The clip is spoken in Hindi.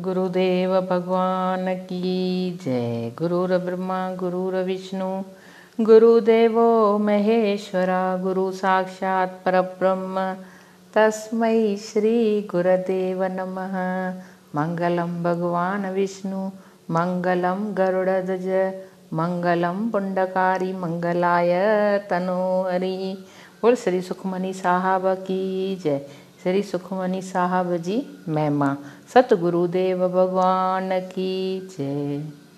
सतगुरुदेव भगवान की जय गुरुर ब्रह्मा गुरुर विष्णु गुरुदेवो महेश्वरा गुरु साक्षात् परब्रह्म तस्मै श्री गुरुदेव नमः मङ्गलं भगवान् विष्णु मङ्गलं गरुडध्वज मङ्गलं पुण्डकारी मङ्गलाय तनोहरि बोल श्री सुखमणि साहब की जय श्री सुखमनी साहब जी महिमा। सतगुरुदेव भगवान की जय।